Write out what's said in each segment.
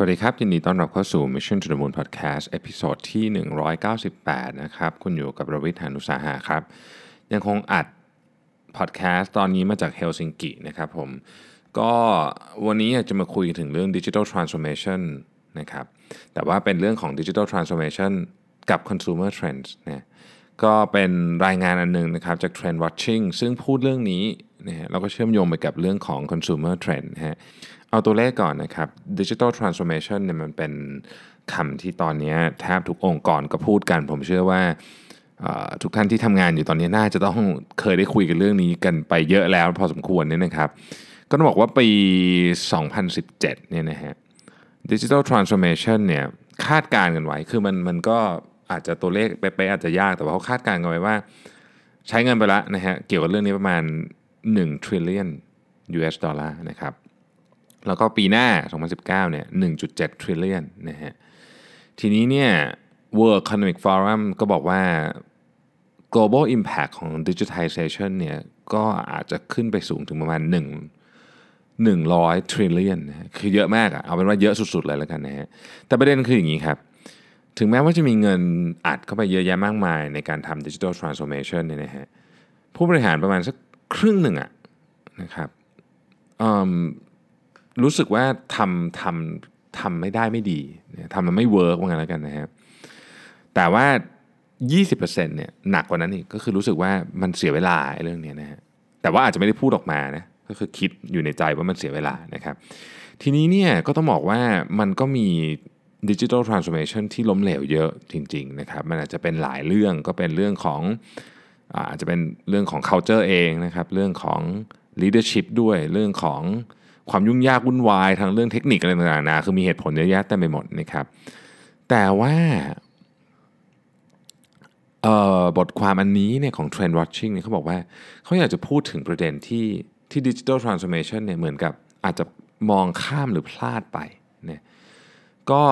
สวัสดีครับ ยินดีต้อนรับเข้าสู่ Mission to the Moon Podcast episode ที่ 198 นะครับ คุณอยู่กับรวิทยานุสาหะครับ ยังคงอัดพอดแคสต์ตอนนี้มาจากเฮลซิงกินะครับผม ก็วันนี้อยากจะมาคุยถึงเรื่อง Digital Transformation นะครับ แต่ว่าเป็นเรื่องของ Digital Transformation กับ Consumer Trends นะก็เป็นรายงานอันหนึ่งนะครับจาก Trend Watching ซึ่งพูดเรื่องนี้นะฮะแล้วก็เชื่อมโยงไปกับเรื่องของ Consumer Trend นะฮะ เอาตัวเลขก่อนนะครับ Digital Transformation เนี่ยมันเป็นคำที่ตอนนี้แทบทุกองค์กรก็พูดกัน ผมเชื่อว่าทุกท่านที่ทำงานอยู่ตอนนี้น่าจะต้องเคยได้คุยกันเรื่องนี้กันไปเยอะแล้วพอสมควรเนี่ยนะครับ ก็ต้องบอกว่าปี 2017 เนี่ยนะฮะ Digital Transformation เนี่ยคาดการณ์กันไว้ คือมันมันก็อาจจะตัวเลขเป๊ะๆอาจจะยากแต่ว่าเขาคาดการณ์กันไว้ว่า ใช้เงินไปแล้วนะฮะเกี่ยวกับเรื่องนี้ประมาณ 1 trillion US ดอลลาร์นะครับ แล้วก็ปีหน้า 2019 เนี่ย 1.7 trillion นะฮะ ทีนี้เนี่ย World Economic Forum ก็บอกว่า global impact ของ digitization เนี่ย ก็อาจจะขึ้นไปสูงถึงประมาณ 1 100 trillion นะฮะคือเยอะมากอะเอาเป็นว่าเยอะสุดๆ เลยแล้วกันนะฮะ แต่ประเด็นคืออย่างนี้ครับ ถึงแม้ว่าจะมีเงินอัดเข้าไปเยอะแยะมากมายในการทำ digital transformation เนี่ยนะฮะ ผู้บริหารประมาณสักครึ่งหนึ่งอะนะครับอืม รู้สึกว่าทำทำทำไม่ได้ไม่ดีทำมันไม่เวิร์กว่างั้นแล้วกันนะครับแต่ว่า 20%เนี่ยหนักกว่านั้นอีกก็คือรู้สึกว่ามันเสียเวลาไอ้เรื่องนี้นะฮะแต่ว่าอาจจะไม่ได้พูดออกมานะก็คือคิดอยู่ในใจว่ามันเสียเวลานะครับ ทีนี้เนี่ยก็ต้องบอกว่ามันก็มีดิจิทัลทรานส์โอมชันที่ล้มเหลวเยอะจริงๆนะครับมันอาจจะเป็นหลายเรื่องก็เป็นเรื่องของอาจจะเป็นเรื่องของ culture เองนะครับ เรื่องของ leadership ด้วยเรื่องของ ความยุ่งยากวุ่นวายทางเรื่องเทคนิคอะไรต่างๆนะคือมีเหตุผลเยอะแยะเต็มไปหมดนะครับ แต่ว่าบทความอันนี้เนี่ยของ Trend Watching เนี่ยเขาบอกว่าเขาอยากจะพูดถึงประเด็นที่ที่ Digital Transformation เนี่ยเหมือนกับอาจจะมองข้ามหรือพลาดไปเนี่ยก็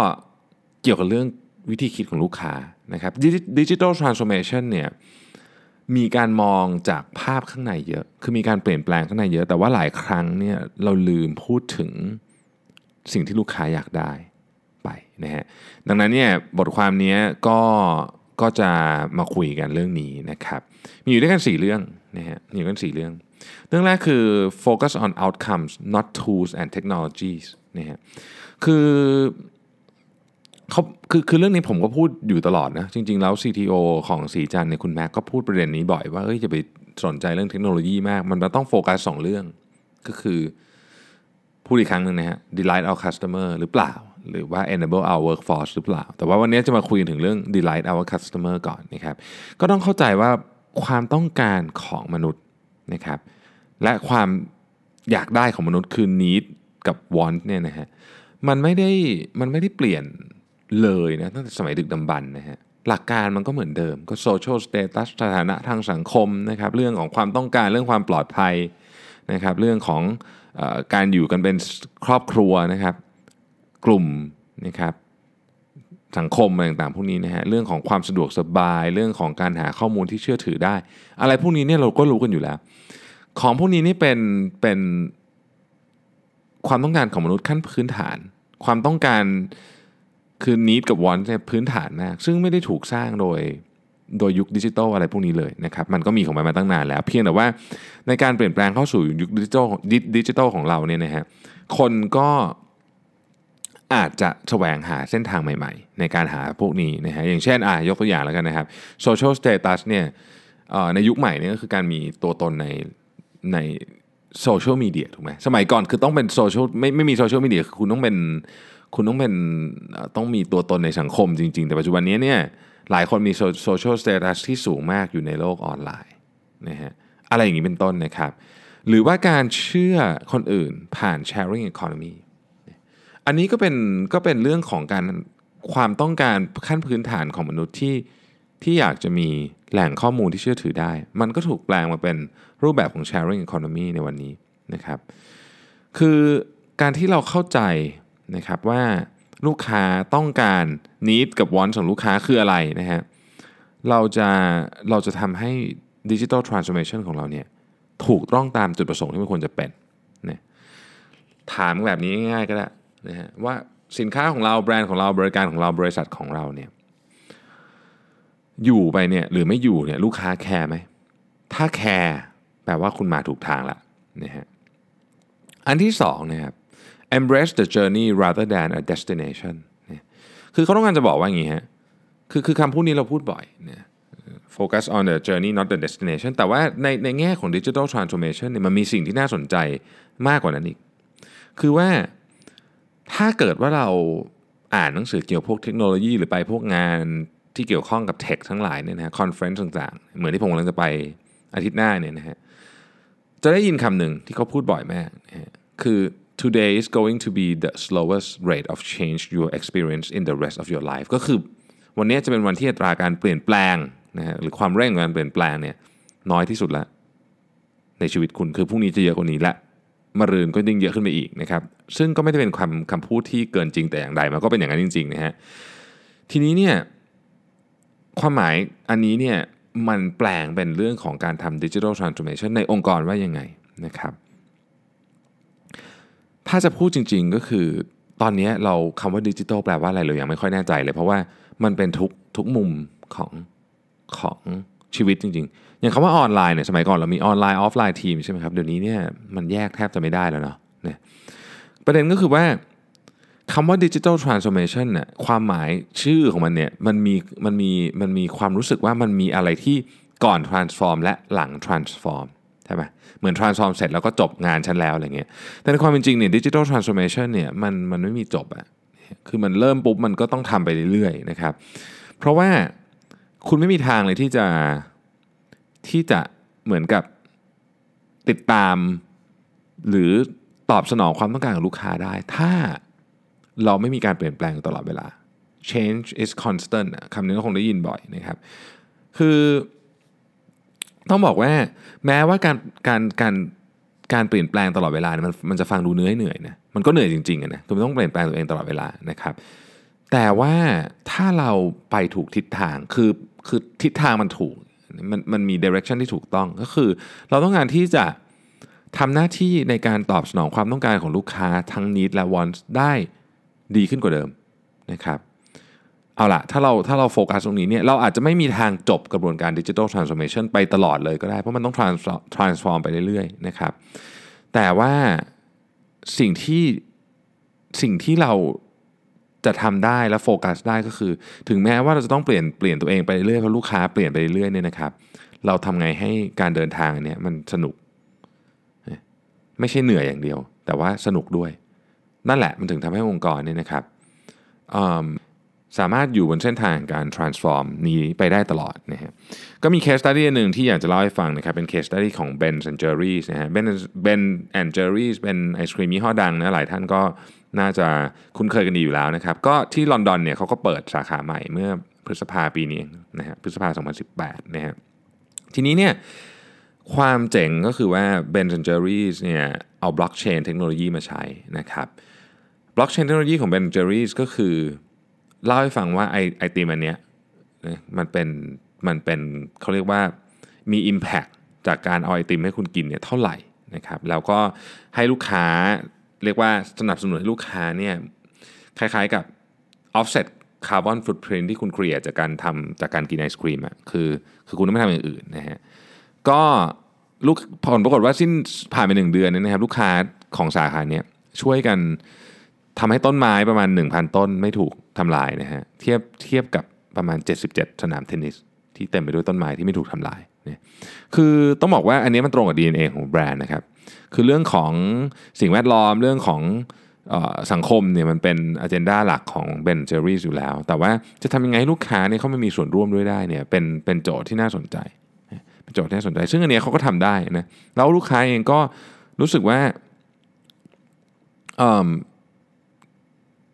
เกี่ยวกับเรื่องวิธีคิดของลูกค้านะครับ Digital Transformation เนี่ย มีการมองจากภาพข้างในเยอะ คือมีการเปลี่ยนแปลงข้างในเยอะ แต่ว่าหลายครั้งเนี่ยเราลืมพูดถึงสิ่งที่ลูกค้าอยากได้ไปนะฮะ ดังนั้นเนี่ยบทความนี้ก็ก็จะมาคุยกันเรื่องนี้นะครับ มีอยู่ด้วยกัน 4 เรื่องนะฮะ มีอยู่ด้วยกัน4เรื่อง เรื่องแรกคือ focus on outcomes not tools and technologies นะฮะ คือ เขาคือคือเรื่องนี้ผมก็พูดอยู่ตลอดนะ จริง ๆ แล้ว CTO ของสีจันเนี่ยคุณแม็กก็พูดประเด็นนี้บ่อยว่าเอ้ยจะไปสนใจเรื่องเทคโนโลยีมาก มันต้องโฟกัสสองเรื่อง ก็คือพูดอีกครั้งหนึ่งนะฮะ delight our customer หรือเปล่า หรือว่า enable our workforce หรือเปล่า แต่ว่าวันนี้จะมาคุยถึงเรื่อง delight our customer ก่อนนะครับ ก็ต้องเข้าใจว่าความต้องการของมนุษย์นะครับ และความอยากได้ของมนุษย์คือ need กับ want เนี่ยนะฮะ มันไม่ได้มันไม่ได้เปลี่ยน เลยนะตั้งแต่สมัยดึกดำบรรพ์นะฮะหลักการมันก็เหมือนเดิมก็ social status สถานะทางสังคมนะครับเรื่องของความต้องการเรื่องความปลอดภัยนะครับเรื่องของอการอยู่กันเป็นครอบครัวนะครับ กลุ่มนะครับสังคมอะไรต่างๆพวกนี้นะฮะเรื่องของความสะดวกสบาย เรื่องของการหาข้อมูลที่เชื่อถือได้ อะไรพวกนี้เนี่ยเราก็รู้กันอยู่แล้ว ของพวกนี้นี่เป็นเป็นความต้องการของมนุษย์ขั้นพื้นฐาน ความต้องการ คือ need กับ want เนี่ยพื้นฐานมาก ซึ่งไม่ได้ถูกสร้างโดยโดยยุคดิจิทัลอะไรพวกนี้เลยนะครับ มันก็มีของมันมาตั้งนานแล้ว เพียงแต่ว่าในการเปลี่ยนแปลงเข้าสู่ยุคดิจิทัลดิจิทัลของเราเนี่ยนะฮะคนก็อาจจะแสวงหาเส้นทางใหม่ๆ ในการหาพวกนี้นะฮะอย่างเช่นอะยกตัวอย่างแล้วกันนะครับ social status เนี่ยในยุคใหม่นี่ก็คือการมีตัวตนในในโซเชียลมีเดียถูกไหมสมัยก่อนคือต้องเป็นโซเชียลไม่ไม่มีโซเชียลมีเดียคือคุณต้องเป็น คุณต้องเป็นต้องมีตัวตนในสังคมจริง ๆ แต่ปัจจุบันนี้เนี่ยหลายคนมี social status ที่สูงมากอยู่ในโลกออนไลน์นะฮะอะไรอย่างนี้เป็นต้นนะครับ หรือว่าการเชื่อคนอื่นผ่าน sharing economy อันนี้ก็เป็นก็เป็นเรื่องของการความต้องการขั้นพื้นฐานของมนุษย์ที่ที่อยากจะมีแหล่งข้อมูลที่เชื่อถือได้ มันก็ถูกแปลงมาเป็นรูปแบบของ sharing economy ในวันนี้นะครับ คือการที่เราเข้าใจ นะครับว่าลูกค้าต้องการ need กับ want ของลูกค้าคืออะไรนะฮะเราจะเราจะทำให้ digital transformation ของเราเนี่ยถูกต้องตามจุดประสงค์ที่มันควรจะเป็นนะถามแบบนี้ง่ายๆก็ได้นะฮะว่าสินค้าของเราแบรนด์ของเราบริการของเราบริษัทของเราเนี่ยอยู่ไปเนี่ยหรือไม่อยู่เนี่ยลูกค้าแคร์ไหมถ้าแคร์แปลว่าคุณมาถูกทางละนะฮะอันที่สองนะครับ embrace the journey rather than a destination นี่คือเขาต้องการจะบอกว่าอย่างนี้ฮะ คือคือคำพูดนี้เราพูดบ่อยเนี่ย focus on the journey not the destination แต่ว่าในในแง่ของ digital transformation เนี่ยมันมีสิ่งที่น่าสนใจมากกว่านั้นอีก คือว่าถ้าเกิดว่าเราอ่านหนังสือเกี่ยวพวกเทคโนโลยีหรือไปพวกงานที่เกี่ยวข้องกับ tech ทั้งหลายเนี่ยนะฮะ conference ต่างๆ เหมือนที่ผมกำลังจะไปอาทิตย์หน้าเนี่ยนะฮะ จะได้ยินคำหนึ่งที่เขาพูดบ่อยมากนะฮะคือ today is going to be the slowest rate of change you experience in the rest of your life ก็คือวันนี้จะเป็นวันที่อัตราการเปลี่ยนแปลงนะฮะหรือความเร่งของการเปลี่ยนแปลงเนี่ยน้อยที่สุดแล้วในชีวิตคุณคือพรุ่งนี้จะเยอะกว่านี้ละมารืนก็ยิ่งเยอะขึ้นไปอีกนะครับซึ่งก็ไม่ได้เป็นคำคำพูดที่เกินจริงแต่อย่างใดมันก็เป็นอย่างนั้นจริงๆนะฮะทีนี้เนี่ยความหมายอันนี้เนี่ยมันแปลงเป็นเรื่องของการทำดิจิทัลทรานส์โอมชันในองค์กรว่ายังไงนะครับ ถ้าจะพูดจริง ๆก็คือ ตอนนี้เราคำว่าดิจิทัลแปลว่าอะไรเรายังไม่ค่อยแน่ใจเลย เพราะว่ามันเป็นทุกทุกมุมของของชีวิตจริง ๆ อย่างคำว่าออนไลน์เนี่ยสมัยก่อนเรามีออนไลน์ออฟไลน์ทีมใช่ไหมครับเดี๋ยวนี้เนี่ยมันแยกแทบจะไม่ได้แล้วเนาะเนี่ยประเด็นก็คือว่าคำว่า digital transformation เนี่ยความหมายชื่อของมันเนี่ยมันมีมันมีมันมีความรู้สึกว่ามันมีอะไรที่ก่อน transform และหลัง transform ใช่ไหมเหมือน transform เสร็จแล้วก็จบงานฉันแล้วอะไรเงี้ยแต่ในความเป็นจริงเนี่ย digital transformation เนี่ยมันมันไม่มีจบอะคือมันเริ่มปุ๊บมันก็ต้องทำไปเรื่อยๆนะครับ เพราะว่าคุณไม่มีทางเลยที่จะที่จะเหมือนกับติดตาม หรือตอบสนองความต้องการของลูกค้าได้ ถ้าเราไม่มีการเปลี่ยนแปลงตลอดเวลา change is constant คำนี้ก็คงได้ยินบ่อยนะครับ คือ ต้องบอกว่าแม้ว่าการการการการเปลี่ยนแปลงตลอดเวลามันมันจะฟังดูเหนื่อยเหนื่อยนะมันก็เหนื่อยจริงๆนะคุณต้องเปลี่ยนแปลงตัวเองตลอดเวลานะครับ แต่ว่าถ้าเราไปถูกทิศทางคือคือทิศทางมันถูกมันมันมี direction ที่ถูกต้องก็คือ เราต้องการที่จะทำหน้าที่ในการตอบสนองความต้องการของลูกค้าทั้ง need และ wants ได้ดีขึ้นกว่าเดิมนะครับ เอาละถ้าเราถ้าเราโฟกัสตรงนี้เนี่ยเราอาจจะไม่มีทางจบกระบวนการดิจิทัลทรานส์โอมชันไปตลอดเลยก็ได้ เพราะมันต้อง transform ไปเรื่อยๆนะครับ แต่ว่าสิ่งที่สิ่งที่เราจะทำได้และโฟกัสได้ก็คือ ถึงแม้ว่าเราจะต้องเปลี่ยนเปลี่ยนตัวเองไปเรื่อยเพราะลูกค้าเปลี่ยนไปเรื่อยเนี่ยนะครับ เราทำไงให้การเดินทางเนี่ยมันสนุก ไม่ใช่เหนื่อยอย่างเดียว แต่ว่าสนุกด้วย นั่นแหละมันถึงทำให้องค์กรเนี่ยนะครับ สามารถอยู่บนเส้นทางการ transform นี้ไปได้ตลอดนะฮะก็มี case study หนึ่งที่อยากจะเล่าให้ฟังนะครับ เป็น case study ของ Ben and Jerry's นะฮะ Ben Ben and Jerry's เป็นไอศครีมยี่ห้อดังนะหลายท่านก็น่าจะคุ้นเคยกันดีอยู่แล้วนะครับ ก็ที่ลอนดอนเนี่ยเขาก็เปิดสาขาใหม่เมื่อพฤษภาปีนี้นะฮะพฤษภา 2018 นะฮะทีนี้เนี่ยความเจ๋งก็คือว่า Ben and Jerry's เนี่ยเอาบล็อกเชนเทคโนโลยีมาใช้นะครับบล็อกเชนเทคโนโลยีของ Ben Jerry's ก็คือ เล่าให้ฟังว่าไอไอติมอันเนี้ยมันเป็นมันเป็นเขาเรียกว่ามี Impact จากการเอาไอติมให้คุณกินเนี่ยเท่าไหร่นะครับแล้วก็ให้ลูกค้าเรียกว่าสนับสนุนให้ลูกค้าเนี่ยคล้ายๆกับ offset carbon footprint ที่คุณเครียดจากการทำจากการกินไอศครีมอะคือคือคุณต้องไม่ทำอย่างอื่นนะฮะก็ลูกผลปรากฏว่าสิ้นผ่านไปหนึ่งเดือนนะครับลูกค้าของสาขาเนี่ยช่วยกัน ทำให้ต้นไม้ประมาณ 1,000 ต้นไม่ถูกทำลายนะฮะเทียบเทียบกับประมาณ 77 สนามเทนนิสที่เต็มไปด้วยต้นไม้ที่ไม่ถูกทำลายเนี่ยคือต้องบอกว่าอันนี้มันตรงกับ DNA ของแบรนด์นะครับ คือเรื่องของสิ่งแวดล้อมเรื่องของสังคมเนี่ยมันเป็นอ g e n d a หลักของเบนเจอรี่อยู่แล้ว แต่ว่าจะทำยังไงให้ลูกค้าเนี่ยเขาไม่มีส่วนร่วมด้วยได้เนี่ยเป็นเป็นโจทย์ที่น่าสนใจเป็นโจทย์ที่น่าสนใจ ซึ่งอันนี้เขาก็ทำได้นะแล้วลูกค้าเองก็รู้สึกว่า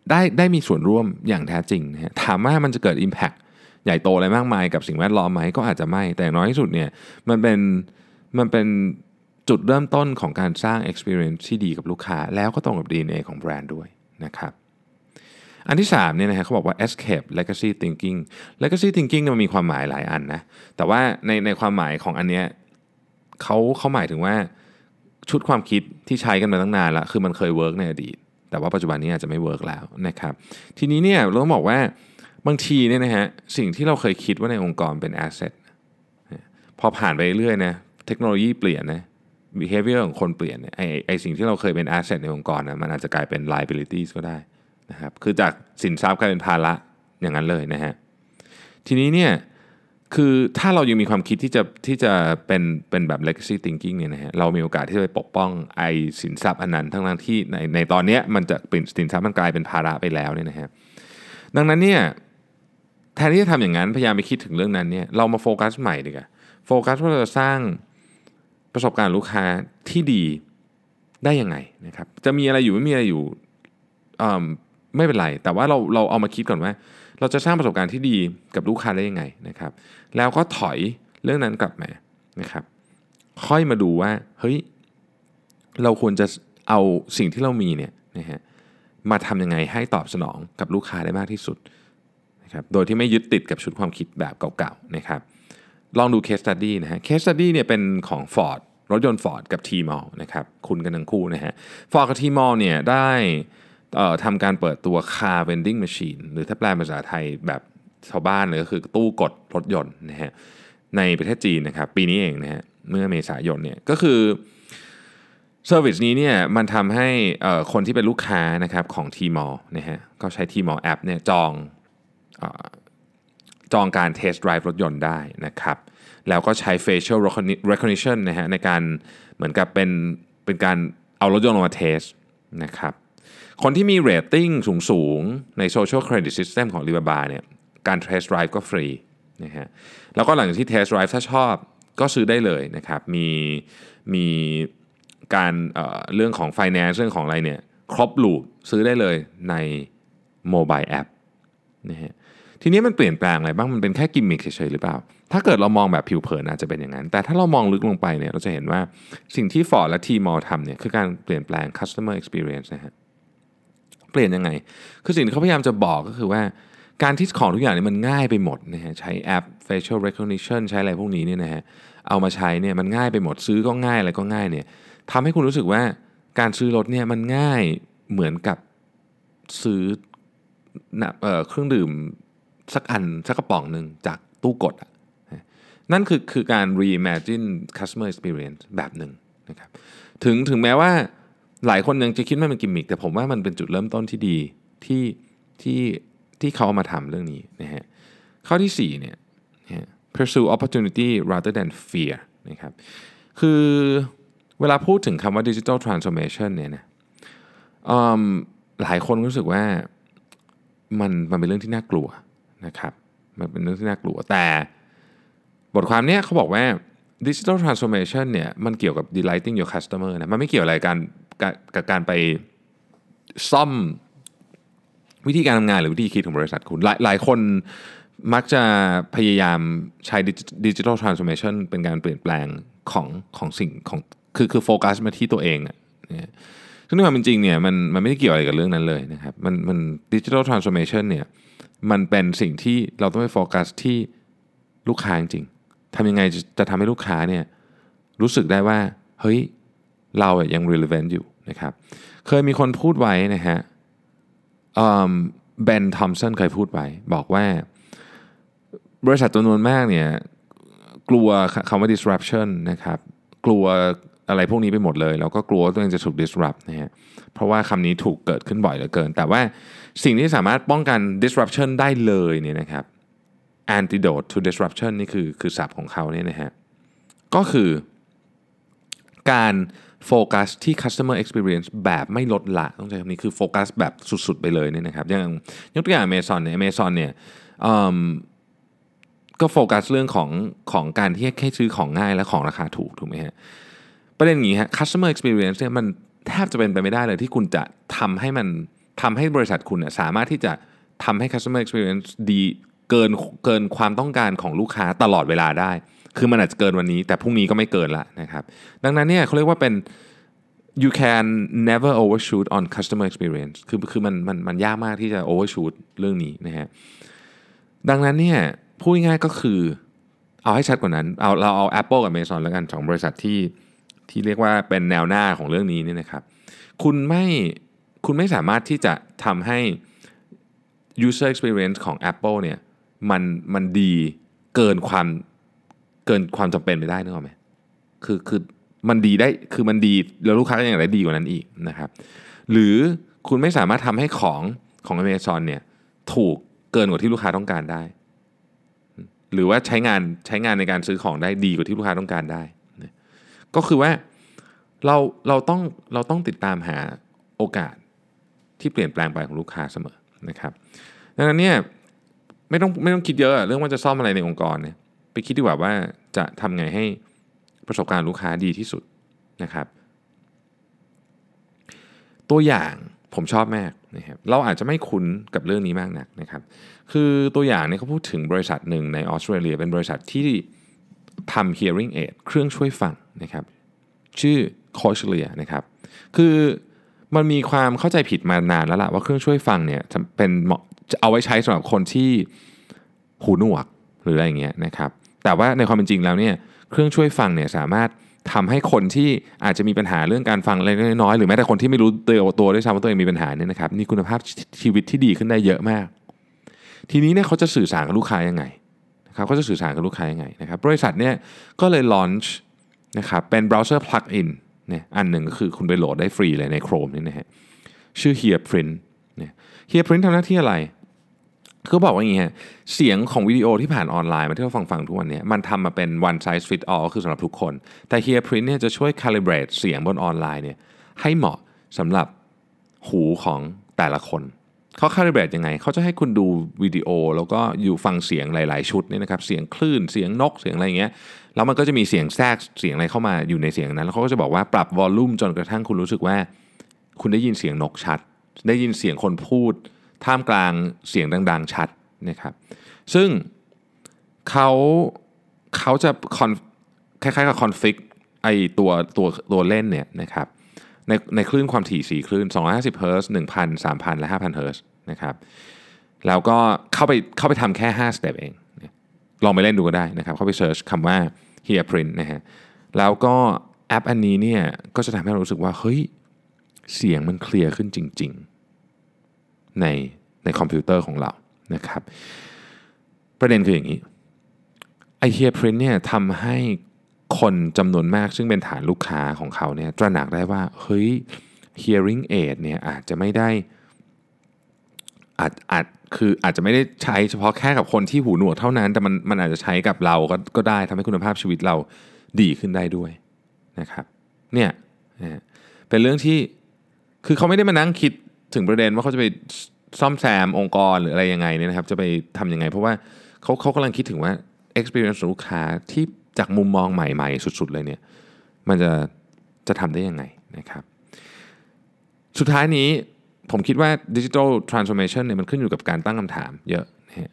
ได้ได้มีส่วนร่วมอย่างแท้จริงนะฮะถามว่ามันจะเกิด Impact ใหญ่โตอะไรมากมายกับสิ่งแวดล้อมไหมก็อาจจะไม่ แต่น้อยที่สุดเนี่ยมันเป็นมันเป็นจุดเริ่มต้นของการสร้าง experience ที่ดีกับลูกค้า แล้วก็ตรงกับ DNA ของแบรนด์ด้วยนะครับอันที่3เนี่ยนะฮะเขาบอกว่า escape legacy thinking legacy thinking มันมีความหมายหลายอันนะแต่ว่าในในความหมายของอันเนี้ยเขาเขาหมายถึงว่าชุดความคิดที่ใช้กันมาตั้งนานแล้วคือมันเคย work ในอดีต แต่ว่าปัจจุบันนี้อาจจะไม่ work แล้วนะครับทีนี้เนี่ยเราต้องบอกว่าบางทีเนี่ยนะฮะสิ่งที่เราเคยคิดว่าในองค์กรเป็น asset พอผ่านไปเรื่อยๆนะเทคโนโลยีเปลี่ยนนะ behavior ของคนเปลี่ยนไอไอสิ่งที่เราเคยเป็น asset ในองค์กรนะมันอาจจะกลายเป็น liabilities ก็ได้นะครับคือจากสินทรัพย์กลายเป็นภาระอย่างนั้นเลยนะฮะทีนี้เนี่ย คือถ้าเรายังมีความคิดที่จะที่จะเป็นเป็นแบบ legacy thinking เนี่ยนะฮะเรามีโอกาสที่จะไปปกป้องไอสินทรัพย์อันนั้นทั้งทั้งที่ในในตอนเนี้ยมันจะเป็นสินทรัพย์มันกลายเป็นภาระไปแล้วเนี่ยนะฮะดังนั้นเนี่ยแทนที่จะทำอย่างนั้นพยายามไปคิดถึงเรื่องนั้นเนี่ยเรามาโฟกัสใหม่ดีกว่าโฟกัสว่าเราจะสร้างประสบการณ์ลูกค้าที่ดีได้ยังไงนะครับจะมีอะไรอยู่ไม่มีอะไรอยู่ไม่เป็นไร แต่ว่าเราเราเอามาคิดก่อนว่า เราจะสร้างประสบการณ์ที่ดีกับลูกค้าได้ยังไงนะครับ แล้วก็ถอยเรื่องนั้นกลับมานะครับ ค่อยมาดูว่าเฮ้ยเราควรจะเอาสิ่งที่เรามีเนี่ยนะฮะมาทำยังไงให้ตอบสนองกับลูกค้าได้มากที่สุดนะครับโดยที่ไม่ยึดติดกับชุดความคิดแบบเก่าๆนะครับลองดู case study นะฮะ case study เนี่ยเป็นของ Ford รถยนต์ Ford กับ T-Mall นะครับคุณกันทั้งคู่นะฮะ Ford กับ T-Mall เนี่ยได้ ทำการเปิดตัว car vending machine หรือถ้าแปลภาษาไทยแบบชาวบ้านเลยก็คือตู้กดรถยนต์นะฮะในประเทศจีนนะครับปีนี้เองนะฮะเมื่อเมษายนเนี่ยก็คือ service นี้เนี่ยมันทำให้คนที่เป็นลูกค้านะครับของ T-Mall นะฮะก็ใช้ T-Mall แอปเนี่ยจองจองการ test drive รถยนต์ได้นะครับ แล้วก็ใช้ facial recognition นะฮะในการเหมือนกับเป็นเป็นการเอารถยนต์มาเทสนะครับ คนที่มี rating สูงสูง ๆ ใน social credit system ของ Alibaba เนี่ยการ test drive ก็ฟรีนะฮะแล้วก็หลังจากที่ test drive ถ้าชอบก็ซื้อได้เลยนะครับ มีมีการเเรื่องของ finance เรื่องของอะไรเนี่ยครบลูปซื้อได้เลยใน mobile app นะฮะทีนี้มันเปลี่ยนแปลงอะไรบ้าง มันเป็นแค่กิมมิคเฉยๆหรือเปล่า ถ้าเกิดเรามองแบบผิวเผินอาจจะเป็นอย่างนั้น แต่ถ้าเรามองลึกลงไปเนี่ยเราจะเห็นว่าสิ่งที่ Ford และ T-Mall ทำเนี่ยคือการเปลี่ยนแปลง customer experience นะฮะ เปลี่ยนยังไง คือสิ่งที่เขาพยายามจะบอกก็คือว่า การที่ของทุกอย่างนี่มันง่ายไปหมดนะฮะใช้แอป facial recognition ใช้อะไรพวกนี้เนี่ยนะฮะเอามาใช้เนี่ยมันง่ายไปหมดซื้อก็ง่ายอะไรก็ง่ายเนี่ยทำให้คุณรู้สึกว่าการซื้อรถเนี่ยมันง่ายเหมือนกับซื้อเครื่องดื่มสักอันสักกระป๋องหนึ่งจากตู้กดนั่นคือคือการ reimagine customer experience แบบหนึ่งนะครับถึงถึงแม้ว่า หลายคนยังจะคิดว่ามันกิมมิคแต่ผมว่ามันเป็นจุดเริ่มต้นที่ดีที่ที่ที่เขาเอามาทำเรื่องนี้นะฮะข้อที่4เนี่ย pursue opportunity rather than fear นะครับคือเวลาพูดถึงคำว่า digital transformation เนี่ยนะหลายคนรู้สึกว่ามันมันเป็นเรื่องที่น่ากลัวนะครับมันเป็นเรื่องที่น่ากลัวแต่ บทความนี้เขาบอกว่า digital transformation เนี่ยมันเกี่ยวกับ delighting your customer นะมันไม่เกี่ยวอะไรกัน กับการไปซ่อมวิธีการทำงานหรือวิธีคิดของบริษัทคุณ หลายหลายคนมักจะพยายามใช้ดิจิทัลทรานส์โอมชันเป็นการเปลี่ยนแปลงของของสิ่งของคือคือโฟกัสมาที่ตัวเองอะซึ่งในความเป็นจริงเนี่ยมันมันไม่ได้เกี่ยวอะไรกับเรื่องนั้นเลยนะครับมันมันดิจิทัลทรานส์โอมชันเนี่ยมันเป็นสิ่งที่เราต้องไปโฟกัสที่ลูกค้าจริงทำยังไงจะทำให้ลูกค้าเนี่ยรู้สึกได้ว่าเฮ้ย เรายัง relevant อยู่นะครับ เคยมีคนพูดไว้นะฮะเบนทอมสันเคยพูดไว้ บอกว่าบริษัทจำนวนมากเนี่ยกลัวคำว่า disruption นะครับ กลัวอะไรพวกนี้ไปหมดเลย แล้วก็กลัวตัวเองจะถูก disrupt นะฮะเพราะว่าคำนี้ถูกเกิดขึ้นบ่อยเหลือเกิน แต่ว่าสิ่งที่สามารถป้องกัน disruption ได้เลยเนี่ยนะครับ antidote to disruption นี่คือคือศัพท์ของเขาเนี่ยนะฮะก็คือการ โฟกัสที่ customer experience แบบไม่ลดละต้องใช้คำนี้คือโฟกัสแบบสุดๆ ไปเลยเนี่ยนะครับอย่างยกตัวอย่าง Amazon เนี่ย Amazon เนี่ยก็โฟกัสเรื่องของของการที่แค่ซื้อของง่ายและของราคาถูกถูกไหมฮะประเด็นอย่างนี้ฮะ customer experience เนี่ยมันแทบจะเป็นไปไม่ได้เลยที่คุณจะทำให้มันทำให้บริษัทคุณสามารถที่จะทำให้ customer experience ดีเกินเกินความต้องการของลูกค้าตลอดเวลาได้ คือมันอาจจะเกินวันนี้ แต่พรุ่งนี้ก็ไม่เกินละนะครับดังนั้นเนี่ยเขาเรียกว่าเป็น you can never overshoot on customer experience คือคือมันมันมันยากมากที่จะ overshoot เรื่องนี้นะฮะดังนั้นเนี่ยพูดง่ายก็คือเอาให้ชัดกว่านั้น เอาเราเอา Apple กับ Amazon แล้วกันสองบริษัทที่ที่เรียกว่าเป็นแนวหน้าของเรื่องนี้นี่นะครับ คุณไม่คุณไม่สามารถที่จะทำให้ user experience ของ Apple เนี่ยมันมันดีเกินความ เกินความจำเป็นไปได้นึกออกไหมคือคือมันดีได้คือมันดีแล้วลูกค้าก็ยังได้ดีกว่านั้นอีกนะครับ หรือคุณไม่สามารถทำให้ของของ Amazon เนี่ยถูกเกินกว่าที่ลูกค้าต้องการได้ หรือว่าใช้งานใช้งานในการซื้อของได้ดีกว่าที่ลูกค้าต้องการได้ ก็คือว่าเราเราต้องเราต้องติดตามหาโอกาสที่เปลี่ยนแปลงไปของลูกค้าเสมอนะครับดังนั้นเนี่ยไม่ต้องไม่ต้องคิดเยอะเรื่องว่าจะซ่อมอะไรในองค์กรเนี่ย ไปคิดดีกว่าว่าจะทำไงให้ประสบการณ์ลูกค้าดีที่สุดนะครับ ตัวอย่างผมชอบมากนะครับเราอาจจะไม่คุ้นกับเรื่องนี้มากนักนะครับ คือตัวอย่างเนี่ยเขาพูดถึงบริษัทหนึ่งในออสเตรเลีย เป็นบริษัทที่ทำ hearing aid เครื่องช่วยฟังนะครับ ชื่อ c o c h l e a นะครับ คือมันมีความเข้าใจผิดมานานแล้วล่ะว่าเครื่องช่วยฟังเนี่ยจะเป็นเหมาะจะเอาไว้ใช้สำหรับคนที่หูหนวกหรืออะไรเงี้ยนะครับ แต่ว่าในความเป็นจริงแล้วเนี่ยเครื่องช่วยฟังเนี่ยสามารถทำให้คนที่อาจจะมีปัญหาเรื่องการฟังเล็กน้อยหรือแม้แต่คนที่ไม่รู้ตัวตัวด้วยซ้ำว่าตัวเองมีปัญหาเนี่ยนะครับมีคุณภาพชีวิตที่ดีขึ้นได้เยอะมาก ทีนี้เนี่ยเขาจะสื่อสารกับลูกค้ายังไงนะครับเขาจะสื่อสารกับลูกค้ายังไงนะครับบริษัทเนี่ยก็เลย launch นะครับเป็น browser plug-in เนี่ยอันหนึ่งก็คือคุณไปโหลดได้ฟรีเลยใน Chrome นี่นะฮะชื่อ HearPrint เนี่ย HearPrint ทำหน้าที่อะไร เขาบอกว่าอย่างนี้ฮะเสียงของวิดีโอที่ผ่านออนไลน์มาที่เราฟังฟังทุกวันนี้มันทำมาเป็น one size fit all คือสำหรับทุกคน แต่ HearPrint เนี่ยจะช่วย calibrate เสียงบนออนไลน์เนี่ยให้เหมาะสำหรับหูของแต่ละคนเขา calibrate ยังไง เขาจะให้คุณดูวิดีโอ แล้วก็อยู่ฟังเสียงหลาย ๆ ชุดนี่นะครับ เสียงคลื่น เสียงนก เสียงอะไรอย่างเงี้ย แล้วมันก็จะมีเสียงแทรก เสียงอะไรเข้ามาอยู่ในเสียงนั้น แล้วเขาก็จะบอกว่าปรับวอลลุ่มจนกระทั่งคุณรู้สึกว่า คุณได้ยินเสียงนกชัด ได้ยินเสียงคนพูด ท่ามกลางเสียงดัง ๆ ชัดนะครับซึ่งเขาเขาจะคอนคล้ายๆกับ config ไอตัวตัวตัวเล่นเนี่ยนะครับในในคลื่นความถี่ 4 คลื่น 250เฮิร์ตซ์1,000 3,000 และ 5,000เฮิร์ตซ์นะครับแล้วก็เข้าไปเข้าไปทำแค่ 5 step เอง ลองไปเล่นดูก็ได้นะครับ เข้าไป search คำว่า HearPrint นะฮะแล้วก็แอปอันนี้เนี่ยก็จะทำให้เรารู้สึกว่า เฮ้ย เสียงมันเคลียร์ขึ้นจริง ๆ ในในคอมพิวเตอร์ของเรานะครับ ประเด็นคืออย่างนี้ไอ HearPrint เนี่ยทำให้คนจำนวนมากซึ่งเป็นฐานลูกค้าของเขาเนี่ยตระหนักได้ว่า เฮ้ย hearing aid เนี่ยอาจจะไม่ได้อาจอาจคืออาจจะไม่ได้ใช้เฉพาะแค่กับคนที่หูหนวกเท่านั้น แต่มันมันอาจจะใช้กับเราก็ก็ได้ทำให้คุณภาพชีวิตเราดีขึ้นได้ด้วยนะครับ เนี่ยเป็นเรื่องที่คือเขาไม่ได้มานั่งคิด ถึงประเด็นว่าเขาจะไปซ่อมแซมองค์กรหรืออะไรยังไงเนี่ยนะครับ จะไปทำยังไง เพราะว่าเขาเขากำลังคิดถึงว่า experience ของลูกค้าที่จากมุมมองใหม่ ๆ สุด ๆ เลยเนี่ย มันจะจะทำได้ยังไงนะครับ สุดท้ายนี้ผมคิดว่าดิจิทัลทรานส์โอมชันเนี่ยมันขึ้นอยู่กับการตั้งคำถามเยอะนะ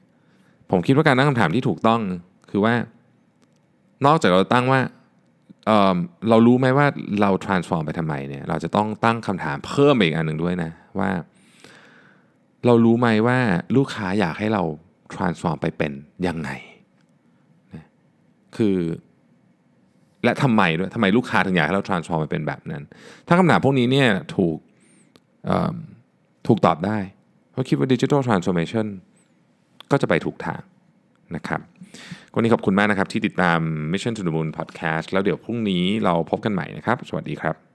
ผมคิดว่าการตั้งคำถามที่ถูกต้องคือว่า นอกจากเราตั้งว่า เเรารู้ไหมว่าเรา transform ไปทำไมเนี่ยเราจะต้องตั้งคำถามเพิ่มอีกอันหนึ่งด้วยนะว่า เรารู้ไหมว่าลูกค้าอยากให้เรา transform ไปเป็นยังไงคือและทำไมด้วยทำไมลูกค้าถึงอยากให้เรา transform ไปเป็นแบบนั้น ถ้าคำถามพวกนี้เนี่ยถูกถูกตอบได้ เพราะคิดว่า digital transformation ก็จะไปถูกทางนะครับ วันนี้ขอบคุณมากนะครับที่ติดตาม Mission to the Moon Podcast แล้วเดี๋ยวพรุ่งนี้เราพบกันใหม่นะครับ สวัสดีครับ